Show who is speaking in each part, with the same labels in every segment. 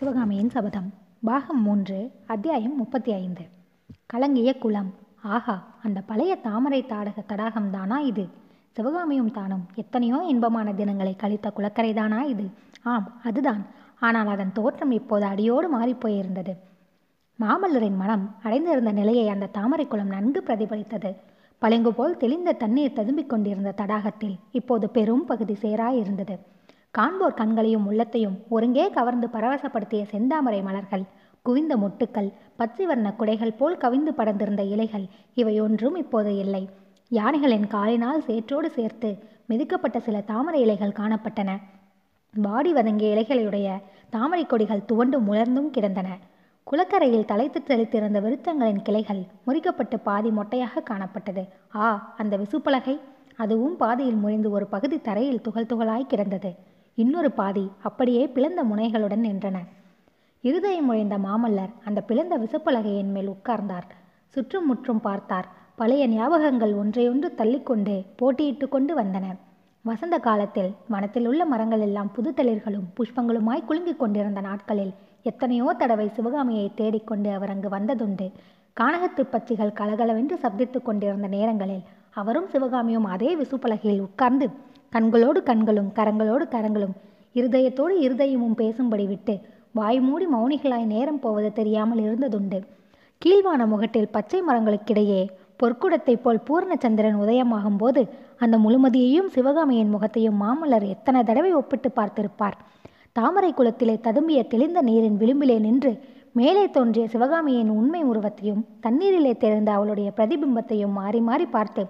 Speaker 1: சிவகாமியின் சபதம். பாகம் மூன்று அத்தியாயம் முப்பத்தி ஐந்து கலங்கிய குளம். ஆஹா அந்த பழைய தாமரை தாடக தடாகம் தானா இது? சிவகாமியும் தானும் எத்தனையோ இன்பமான தினங்களை கழித்த குளக்கரை தானா இது? ஆம் அதுதான். ஆனால் அதன் தோற்றம் இப்போது அடியோடு மாறிப்போயிருந்தது. மாமல்லரின் மனம் அடைந்திருந்த நிலையை அந்த தாமரை குளம் நன்கு பிரதிபலித்தது. பளிங்கு போல் தெளிந்த தண்ணீர் ததும்பிக் கொண்டிருந்த தடாகத்தில் இப்போது பெரும் பகுதி சேராயிருந்தது. காண்போர் கண்களையும் உள்ளத்தையும் ஒருங்கே கவர்ந்து பரவசப்படுத்திய செந்தாமரை மலர்கள் குவிந்த மொட்டுக்கள் பச்சை வர்ண குடைகள் போல் கவிந்து படர்ந்திருந்த இலைகள் இவை ஒன்றும் இப்போது இல்லை. யானைகளின் காலினால் சேற்றோடு சேர்த்து மிதிக்கப்பட்ட சில தாமரை இலைகள் காணப்பட்டன. வாடி வதங்கிய இலைகளுடைய தாமரை கொடிகள் துவண்டு முளர்ந்தும் கிடந்தன. குளக்கரையில் தலைத்து தெளித்திருந்த விருத்தங்களின் கிளைகள் முறிக்கப்பட்டு பாதி மொட்டையாக காணப்பட்டது. ஆ அந்த விசுப்பலகை. அதுவும் பாதியில் முறிந்து ஒரு பகுதி தரையில் துகள் துகளாய் கிடந்தது. இன்னொரு பாதி அப்படியே பிளந்த முனைகளுடன் நின்றன. இருதயம் முழைந்த மாமல்லர் அந்த பிளந்த விசப்பலகையின் மேல் உட்கார்ந்தார். சுற்றும் முற்றும் பார்த்தார். பழைய ஞாபகங்கள் ஒன்றையொன்று தள்ளிக்கொண்டு போட்டியிட்டு கொண்டு வந்தன. வசந்த காலத்தில் வனத்தில் உள்ள மரங்கள் எல்லாம் புது தளிர்களும் புஷ்பங்களுமாய் குலுங்கிக் கொண்டிருந்த நாட்களில் எத்தனையோ தடவை சிவகாமியை தேடிக்கொண்டு அவர் அங்கு வந்ததுண்டு. கானகத்து பச்சிகள் கலகலவென்று சப்தித்துக் கொண்டிருந்த நேரங்களில் அவரும் சிவகாமியும் அதே விசுப்பலகையில் உட்கார்ந்து கண்களோடு கண்களும் கரங்களோடு கரங்களும். இருதயத்தோடு இருதயமும் பேசும்படி விட்டு வாய் மூடி மௌனிகளாய் நேரம் போவது தெரியாமல் இருந்ததுண்டு. கீழ்வான முகட்டில் பச்சை மரங்களுக்கிடையே பொற்குடத்தைப் போல் பூர்ணச்சந்திரன் உதயமாகும் போது அந்த முழுமதியையும் சிவகாமியின் முகத்தையும் மாமல்லர் எத்தனை தடவை ஒப்பிட்டு பார்த்திருப்பார்? தாமரை குளத்திலே ததும்பிய தெளிந்த நீரின் விளிம்பிலே நின்று மேலே தோன்றிய சிவகாமியின் உண்மை உருவத்தையும் தண்ணீரிலே தெரிந்த அவளுடைய பிரதிபிம்பத்தையும் மாறி மாறி பார்த்து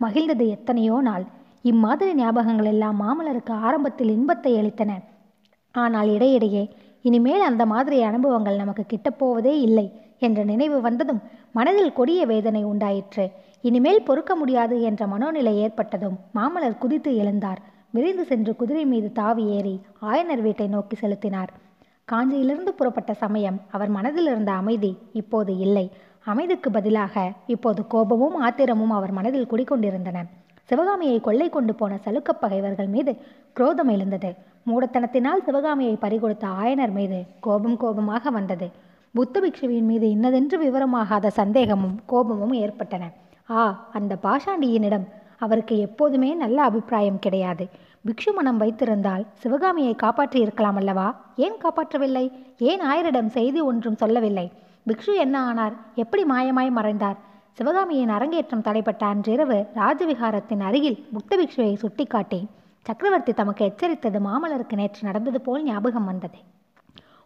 Speaker 1: மகிழ்ந்தது எத்தனையோ நாள். இம்மாதிரி ஞாபகங்கள் எல்லாம் மாமல்லருக்கு ஆரம்பத்தில் இன்பத்தை அளித்தன. ஆனால் இடையிடையே இனிமேல் அந்த மாதிரி அனுபவங்கள் நமக்கு கிட்டப்போவதே இல்லை என்ற நினைவு வந்ததும் மனதில் கொடிய வேதனை உண்டாயிற்று. இனிமேல் பொறுக்க முடியாது என்ற மனோநிலை ஏற்பட்டதும் மாமலர் குதித்து எழுந்தார். விரைந்து சென்று குதிரை மீது தாவி ஏறி ஆயனர் வீட்டை நோக்கி செலுத்தினார். காஞ்சியிலிருந்து புறப்பட்ட சமயம் அவர் மனதில் இருந்த அமைதி இப்போது இல்லை. அமைதிக்கு பதிலாக இப்போது கோபமும் ஆத்திரமும் அவர் மனதில் குடிக்கொண்டிருந்தன சிவகாமியை கொள்ளை கொண்டு போன சலுக்கப் பகைவர்கள் மீது குரோதம் எழுந்தது. மூடத்தனத்தினால் சிவகாமியை பறிகொடுத்த ஆயனர் மீது கோபம் கோபமாக வந்தது. புத்த பிக்ஷுவின் மீது இன்னதென்று விவரமாகாத சந்தேகமும் கோபமும் ஏற்பட்டன. ஆ அந்த பாஷாண்டியினிடம் அவருக்கு எப்போதுமே நல்ல அபிப்பிராயம் கிடையாது. பிக்ஷு மனம் வைத்திருந்தால் சிவகாமியை காப்பாற்றி இருக்கலாம் அல்லவா? ஏன் காப்பாற்றவில்லை? ஏன் ஆயரிடம் செய்தி ஒன்றும் சொல்லவில்லை? பிக்ஷு என்ன ஆனார்? எப்படி மாயமாய் மறைந்தார்? சிவகாமியின் அரங்கேற்றம் தடைப்பட்ட அன்றிரவு ராஜவிகாரத்தின் அருகில் புக்தபிக்ஷுவை சுட்டிக்காட்டி சக்கரவர்த்தி தமக்கு எச்சரித்தது மாமல்லருக்கு நேற்று நடந்தது போல் ஞாபகம் வந்தது.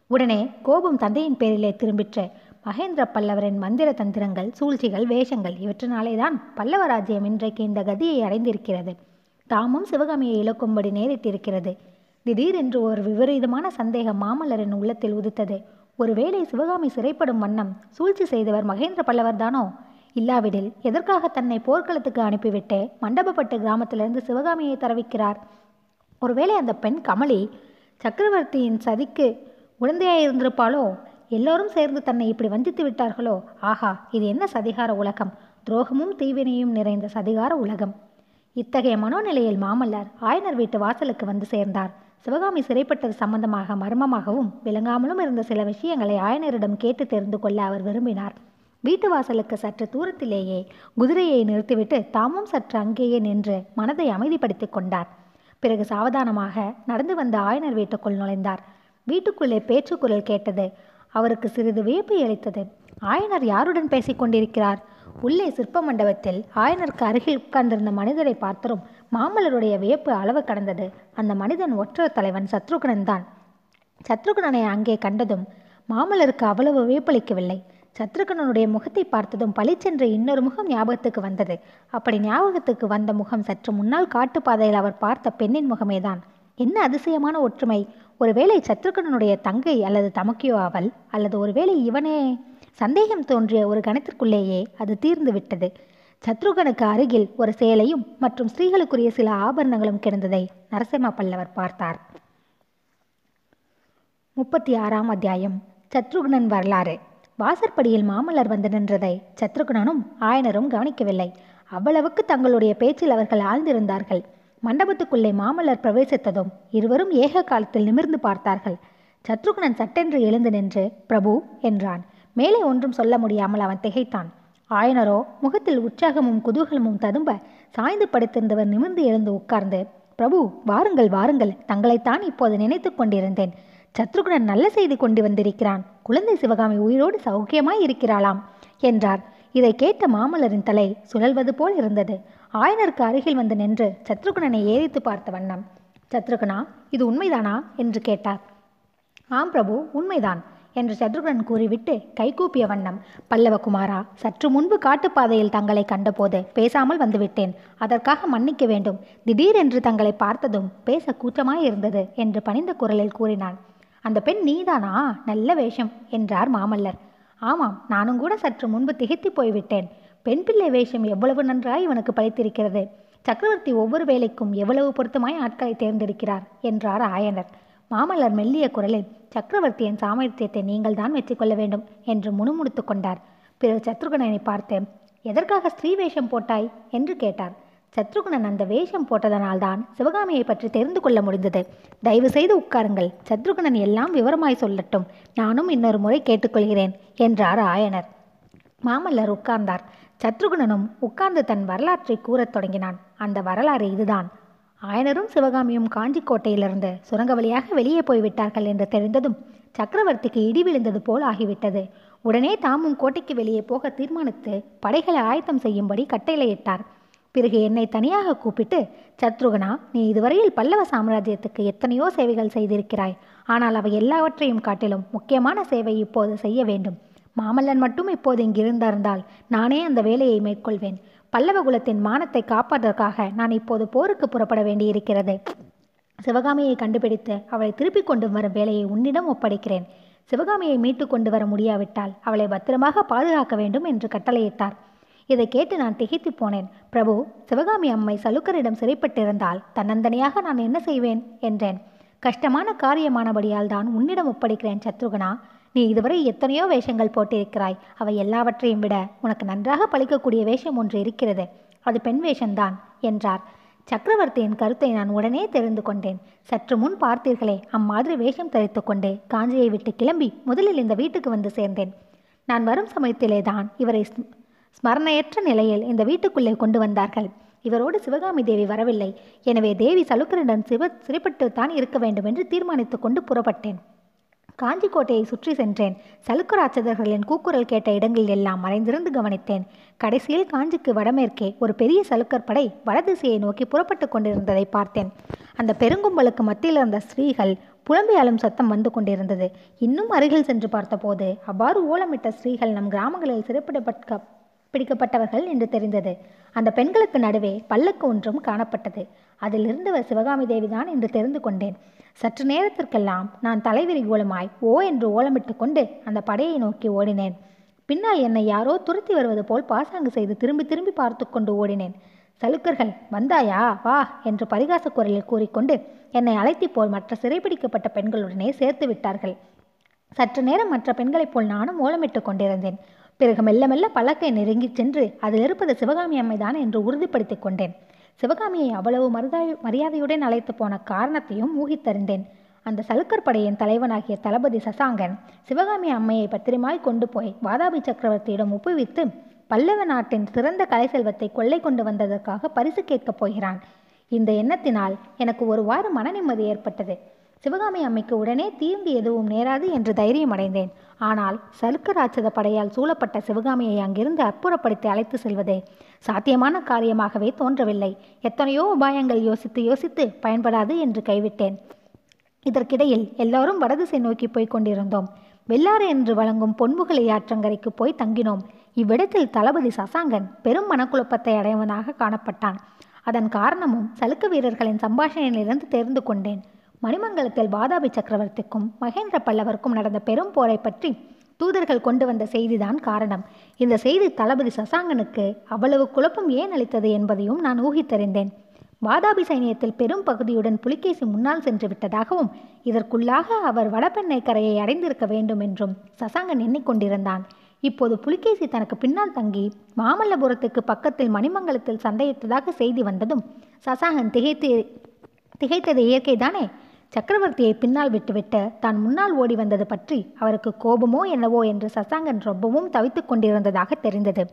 Speaker 1: உடனே கோபம் தந்தையின் பேரிலே திரும்பிற்று. மகேந்திர பல்லவரின் மந்திர தந்திரங்கள் சூழ்ச்சிகள் வேஷங்கள் இவற்றினாலேதான் பல்லவ ராஜ்யம் இன்றைக்கு இந்த கதியை அடைந்திருக்கிறது. தாமும் சிவகாமியை இழக்கும்படி நேரிட்டிருக்கிறது. திடீரென்று ஒரு விபரீதமான சந்தேகம் மாமல்லரின் உள்ளத்தில் உதித்தது. ஒருவேளை சிவகாமி சிறைப்படும் வண்ணம் சூழ்ச்சி செய்தவர் மகேந்திர பல்லவர் தானோ? இல்லாவிடில் எதற்காக தன்னை போர்க்களத்துக்கு அனுப்பிவிட்டு மண்டபப்பட்டு கிராமத்திலிருந்து சிவகாமியை தரவிக்கிறார்? ஒருவேளை அந்த பெண் கமலி சக்கரவர்த்தியின் சதிக்கு உடந்தையாயிருந்திருப்பாளோ? எல்லோரும் சேர்ந்து தன்னை இப்படி வஞ்சித்து விட்டார்களோ? ஆஹா இது என்ன சதிகார உலகம்? துரோகமும் தீவினையும் நிறைந்த சதிகார உலகம். இத்தகைய மனோநிலையில் மாமல்லர் ஆயனர் வீட்டு வாசலுக்கு வந்து சேர்ந்தார். சிவகாமி சிறைப்பட்டது சம்பந்தமாக மர்மமாகவும் விளங்காமலும் இருந்த சில விஷயங்களை ஆயனரிடம் கேட்டு தெரிந்து கொள்ள அவர் விரும்பினார். வீட்டு வாசலுக்கு சற்று தூரத்திலேயே குதிரையை நிறுத்திவிட்டு தாமும் சற்று அங்கேயே நின்று மனதை அமைதிப்படுத்திக் கொண்டார். பிறகு சாவதானமாக நடந்து வந்த ஆயனர் வீட்டுக்குள் நுழைந்தார். வீட்டுக்குள்ளே பேச்சுக்குரல் கேட்டது. அவருக்கு சிறிது வியப்பை அளித்தது. ஆயனர் யாருடன் பேசிக் கொண்டிருக்கிறார்? உள்ளே சிற்ப மண்டபத்தில் ஆயனருக்கு அருகில் உட்கார்ந்திருந்த மனிதரை பார்த்தரும் மாமல்லருடைய வியப்பு அளவு கடந்தது. அந்த மனிதன் ஒற்றர் தலைவன் சத்ருகனன் தான் சத்ருகனனை அங்கே கண்டதும் மாமல்லருக்கு அவ்வளவு வியப்பளிக்கவில்லை. சத்ருகனனுடைய முகத்தை பார்த்ததும் பளிச்சென்ற இன்னொரு முகம் ஞாபகத்துக்கு வந்தது. அப்படி ஞாபகத்துக்கு வந்த முகம் சற்று முன்னால் காட்டுப்பாதையில் அவர் பார்த்த பெண்ணின் முகமேதான். என்ன அதிசயமான ஒற்றுமை! ஒருவேளை சத்ருகனனுடைய தங்கை அல்லது தமக்கியோ அவள் அல்லது ஒருவேளை இவனே! சந்தேகம் தோன்றிய ஒரு கணத்திற்குள்ளேயே அது தீர்ந்து விட்டது. சத்ருகனுக்கு அருகில் ஒரு சேலையும் மற்றும் ஸ்ரீகளுக்குரிய சில ஆபரணங்களும் கிடந்ததை நரசிம்ம பல்லவர் பார்த்தார். முப்பத்தி ஆறாம் அத்தியாயம். சத்ருகனன் வரலாறு. வாசற்படியில் மாமல்லர் வந்து நின்றதை சத்ருகுணனும் ஆயனரும் கவனிக்கவில்லை. அவ்வளவுக்கு தங்களுடைய பேச்சில் அவர்கள் ஆழ்ந்திருந்தார்கள். மண்டபத்துக்குள்ளே மாமல்லர் பிரவேசித்ததும் இருவரும் ஏக காலத்தில் நிமிர்ந்து பார்த்தார்கள். சத்ருகுணன் சட்டென்று எழுந்து நின்று பிரபு என்றான். மேலே ஒன்றும் சொல்ல முடியாமல் அவன் திகைத்தான். ஆயனரோ முகத்தில் உற்சாகமும் குதூகலமும் ததும்ப சாய்ந்து படுத்திருந்தவர் நிமிர்ந்து எழுந்து உட்கார்ந்து பிரபு வாருங்கள் வாருங்கள் தங்களைத்தான் இப்போது நினைத்து கொண்டிருந்தேன். சத்ருகுணன் நல்ல செய்தி கொண்டு வந்திருக்கிறான். குழந்தை சிவகாமி உயிரோடு சௌக்கியமாய் இருக்கிறாளாம் என்றார். இதை கேட்ட மாமல்லரின் தலை சுழல்வது போல் இருந்தது. ஆயனருக்கு அருகில் வந்து நின்று சத்ருகுணனை ஏறித்து பார்த்த வண்ணம். சத்ருகுணா இது உண்மைதானா? என்று கேட்டார். ஆம் பிரபு உண்மைதான் என்று சத்ருகுணன் கூறிவிட்டு கைகூப்பிய வண்ணம் பல்லவகுமாரா சற்று முன்பு காட்டுப்பாதையில் தங்களை கண்டபோது பேசாமல் வந்துவிட்டேன். அதற்காக மன்னிக்க வேண்டும். திடீரென்று தங்களை பார்த்ததும் பேச கூச்சமாயிருந்தது என்று பணிந்த குரலில் கூறினான். அந்த பெண் நீதானா? நல்ல வேஷம் என்றார் மாமல்லர். ஆமாம் நானும் கூட சற்று முன்பு திகைத்து போய்விட்டேன். பெண் பிள்ளை வேஷம் எவ்வளவு நன்றாய் இவனுக்கு பழித்திருக்கிறது சக்கரவர்த்தி ஒவ்வொரு வேலைக்கும் எவ்வளவு பொருத்தமாய் ஆட்களை தேர்ந்தெடுக்கிறார் என்றார் ஆயனர். மாமல்லர் மெல்லிய குரலில் சக்கரவர்த்தியின் சாமர்த்தியத்தை நீங்கள் தான் வெற்றிக்கொள்ள வேண்டும் என்று முணுமுணுத்து கொண்டார். பிறகு சத்ருகனனை பார்த்து எதற்காக ஸ்ரீ வேஷம் போட்டாய்? என்று கேட்டார். சத்ருகுணன் அந்த வேஷம் போட்டதனால்தான் சிவகாமியை பற்றி தெரிந்து கொள்ள முடிந்தது. தயவு செய்து உட்காருங்கள். சத்ருகுணன் எல்லாம் விவரமாய் சொல்லட்டும். நானும் இன்னொரு முறை கேட்டுக்கொள்கிறேன் என்றார் ஆயனர். மாமல்லர் உட்கார்ந்தார். சத்ருகுணனும் உட்கார்ந்து தன் வரலாற்றை கூறத் தொடங்கினான். அந்த வரலாறு இதுதான். ஆயனரும் சிவகாமியும் காஞ்சி கோட்டையிலிருந்து சுரங்க வழியாக வெளியே போய்விட்டார்கள் என்று தெரிந்ததும் சக்கரவர்த்திக்கு இடி விழுந்தது போல் ஆகிவிட்டது. உடனே தாமும் கோட்டைக்கு வெளியே போக தீர்மானித்து படைகளை ஆயத்தம் செய்யும்படி கட்டளையிட்டார். பிறகு என்னை தனியாக கூப்பிட்டு சத்ருகனா நீ இதுவரையில் பல்லவ சாம்ராஜ்யத்துக்கு எத்தனையோ சேவைகள் செய்திருக்கிறாய். ஆனால் அவை எல்லாவற்றையும் காட்டிலும் முக்கியமான சேவை இப்போது செய்ய வேண்டும். மாமல்லன் மட்டும் இப்போது இங்கிருந்திருந்தால் நானே அந்த வேலையை மேற்கொள்வேன். பல்லவ குலத்தின் மானத்தை காப்பதற்காக நான் இப்போது போருக்கு புறப்பட வேண்டியிருக்கிறது. சிவகாமியை கண்டுபிடித்து அவளை திருப்பிக் கொண்டு வரும் வேலையை உன்னிடம் ஒப்படைக்கிறேன். சிவகாமியை மீட்டு கொண்டு வர முடியாவிட்டால் அவளை பத்திரமாக பாதுகாக்க வேண்டும் என்று கட்டளையிட்டார். இதை கேட்டு நான் திகைத்து போனேன். பிரபு சிவகாமி அம்மை சலுக்கரிடம் சிறைப்பட்டிருந்தால் தன்னந்தனியாக நான் என்ன செய்வேன்? என்றேன். கஷ்டமான காரியமானபடியால் தான் உன்னிடம் ஒப்படைக்கிறேன் சத்ருகனா. நீ இதுவரை எத்தனையோ வேஷங்கள் போட்டிருக்கிறாய். அவை எல்லாவற்றையும் விட உனக்கு நன்றாக பழிக்கக்கூடிய வேஷம் ஒன்று இருக்கிறது. அது பெண் வேஷம்தான் என்றார். சக்கரவர்த்தியின் கருத்தை நான் உடனே தெரிந்து கொண்டேன். சற்று முன் பார்த்தீர்களே அம்மாதிரி வேஷம் தரித்து கொண்டு காஞ்சியை விட்டு கிளம்பி முதலில் இந்த வீட்டுக்கு வந்து சேர்ந்தேன். நான் வரும் சமயத்திலே தான் இவரை ஸ்மரணையற்ற நிலையில் இந்த வீட்டுக்குள்ளே கொண்டு வந்தார்கள். இவரோடு சிவகாமி தேவி வரவில்லை. எனவே தேவி சலுக்கரிடம் சிவ சிறைப்பட்டுத்தான் இருக்க வேண்டும் என்று தீர்மானித்து கொண்டு புறப்பட்டேன். காஞ்சி கோட்டையை சுற்றி சென்றேன். சலுக்கராட்சதர்களின் கூக்குரல் கேட்ட இடங்களில் எல்லாம் மறைந்திருந்து கவனித்தேன். கடைசியில் காஞ்சிக்கு வடமேற்கே ஒரு பெரிய சலுக்கர் படை வடதிசையை நோக்கி புறப்பட்டு கொண்டிருந்ததை பார்த்தேன். அந்த பெருங்கும்பலுக்கு மத்தியில் இருந்த ஸ்ரீகள் புலம்பி அழும் சத்தம் வந்து கொண்டிருந்தது. இன்னும் அருகில் சென்று பார்த்தபோது அவ்வாறு ஓலமிட்ட ஸ்ரீகள் நம் கிராமங்களில் சிறைப்பிடப்பட்ட பிடிக்கப்பட்டவர்கள் என்று தெரிந்தது. அந்த பெண்களுக்கு நடுவே பல்லக்கு ஒன்றும் காணப்பட்டது. அதிலிருந்தவர் சிவகாமி தேவிதான் என்று தெரிந்து கொண்டேன். சற்று நேரத்திற்கெல்லாம் நான் தலைவிரி கோலமாய் ஓ என்று ஓலமிட்டு கொண்டு அந்த படையை நோக்கி ஓடினேன். பின்னால் என்னை யாரோ துரத்தி வருவது போல் பாசாங்கு செய்து திரும்பி திரும்பி பார்த்து கொண்டு ஓடினேன். சலுக்கர்கள் வந்தாயா? வா! என்று பரிகாச குரலில் கூறிக்கொண்டு என்னை அழைத்தி போல் மற்ற சிறைப்பிடிக்கப்பட்ட பெண்களுடனே சேர்த்து விட்டார்கள். சற்று நேரம் மற்ற பெண்களைப் போல் நானும் ஓலமிட்டு கொண்டிருந்தேன். பிறகு மெல்ல மெல்ல பல்லக்கை நெருங்கிச் சென்று அதில் இருப்பது சிவகாமி அம்மைதான் என்று உறுதிப்படுத்திக் கொண்டேன். சிவகாமியை அவ்வளவு மருதாய் மரியாதையுடன் அழைத்து போன காரணத்தையும் ஊகித்தறிந்தேன். அந்த சலுக்கர் படையின் தலைவனாகிய தளபதி சசாங்கன் சிவகாமி அம்மையை பத்திரமாய் கொண்டு போய் வாதாபி சக்கரவர்த்தியிடம் ஒப்புவித்து பல்லவ நாட்டின் சிறந்த கலை செல்வத்தை கொள்ளை கொண்டு வந்ததற்காக பரிசு கேட்கப் போகிறான். இந்த எண்ணத்தினால் எனக்கு ஒருவாறு மனநிம்மதி மன நிம்மதி ஏற்பட்டது. சிவகாமி அம்மைக்கு உடனே தீங்கு எதுவும் நேராது என்று தைரியம் அடைந்தேன். ஆனால் சலுக்க ராட்சத படையால் சூழப்பட்ட சிவகாமியை அங்கிருந்து அப்புறப்படுத்தி அழைத்து செல்வது சாத்தியமான காரியமாகவே தோன்றவில்லை. எத்தனையோ உபாயங்கள் யோசித்து யோசித்து பயன்படாது என்று கைவிட்டேன். இதற்கிடையில் எல்லாரும் வடதிசை நோக்கி போய்க் கொண்டிருந்தோம். வெள்ளாறு என்று வழங்கும் பொன்முகலை ஆற்றங்கரைக்கு போய் தங்கினோம். இவ்விடத்தில் தளபதி சசாங்கன் பெரும் மனக்குழப்பத்தை அடைவனாக காணப்பட்டான். அதன் காரணமும் சலுக்க வீரர்களின் சம்பாஷணையிலிருந்து தெரிந்து கொண்டேன். மணிமங்கலத்தில் வாதாபி சக்கரவர்த்திக்கும் மகேந்திர பல்லவருக்கும் நடந்த பெரும் போரை பற்றி தூதர்கள் கொண்டு வந்த செய்திதான் காரணம். இந்த செய்தி தளபதி சசாங்கனுக்கு அவ்வளவு குழப்பம் ஏன் அளித்தது என்பதையும் நான் ஊகித்தறிந்தேன். வாதாபி சைனியத்தில் பெரும் பகுதியுடன் புலிகேசி முன்னால் சென்று விட்டதாகவும் இதற்குள்ளாக அவர் வடபெண்ணை கரையை அடைந்திருக்க வேண்டும் என்றும் சசாங்கன் எண்ணிக்கொண்டிருந்தான். இப்போது புலிகேசி தனக்கு பின்னால் தங்கி மாமல்லபுரத்துக்கு பக்கத்தில் மணிமங்கலத்தில் சண்டையிட்டதாக செய்தி வந்ததும் சசாங்கன் திகைத்து திகைத்தது இயற்கைதானே? சக்கரவர்த்தியை பின்னால் விட்டுவிட்டு தான் முன்னால் ஓடி வந்தது பற்றி அவருக்கு கோபமோ என்னவோ என்று சசாங்கன் ரொம்பவும் தவித்துக் கொண்டிருந்ததாக தெரிந்தது.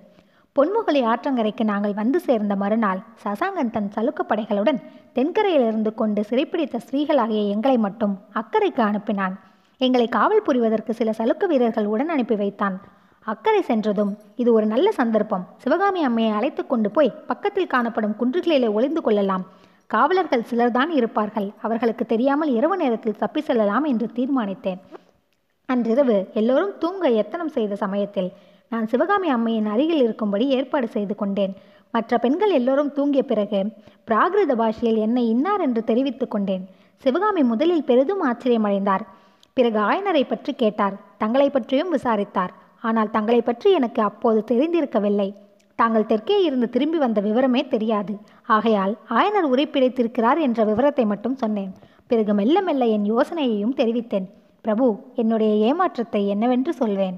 Speaker 1: பொன்முகலி ஆற்றங்கரைக்கு நாங்கள் வந்து சேர்ந்த மறுநாள் சசாங்கன் தன் சலுக்க படைகளுடன் தென்கரையில் கொண்டு சிறைப்பிடித்த ஸ்ரீகளாகிய எங்களை மட்டும் அக்கறைக்கு அனுப்பினான். எங்களை காவல் புரிவதற்கு சில சலுக்க வீரர்கள் உடன் அனுப்பி வைத்தான். அக்கறை சென்றதும் இது ஒரு நல்ல சந்தர்ப்பம். சிவகாமி அம்மையை அழைத்து கொண்டு போய் பக்கத்தில் காணப்படும் குன்றுகளிலே ஒளிந்து கொள்ளலாம். காவலர்கள் சிலர்தான் இருப்பார்கள். அவர்களுக்கு தெரியாமல் இரவு நேரத்தில் தப்பி செல்லலாம் என்று தீர்மானித்தேன். அன்றிரவு எல்லோரும் தூங்க எத்தனம் செய்த சமயத்தில் நான் சிவகாமி அம்மையின் அருகில் இருக்கும்படி ஏற்பாடு செய்து கொண்டேன். மற்ற பெண்கள் எல்லோரும் தூங்கிய பிறகு பிராகிருத பாஷையில் என்னை இன்னார் என்று தெரிவித்துக் கொண்டேன். சிவகாமி முதலில் பெரிதும் ஆச்சரியமடைந்தார். பிறகு ஆயனரை பற்றி கேட்டார். தங்களை பற்றியும் விசாரித்தார். ஆனால் தங்களை பற்றி எனக்கு அப்போது தெரிந்திருக்கவில்லை. தாங்கள் தெற்கே இருந்து திரும்பி வந்த விவரமே தெரியாது. ஆகையால் ஆயனர் உரைப்பிழைத்திருக்கிறார் என்ற விவரத்தை மட்டும் சொன்னேன். பிறகு மெல்ல மெல்ல என் யோசனையையும் தெரிவித்தேன். பிரபு என்னுடைய ஏமாற்றத்தை என்னவென்று சொல்வேன்.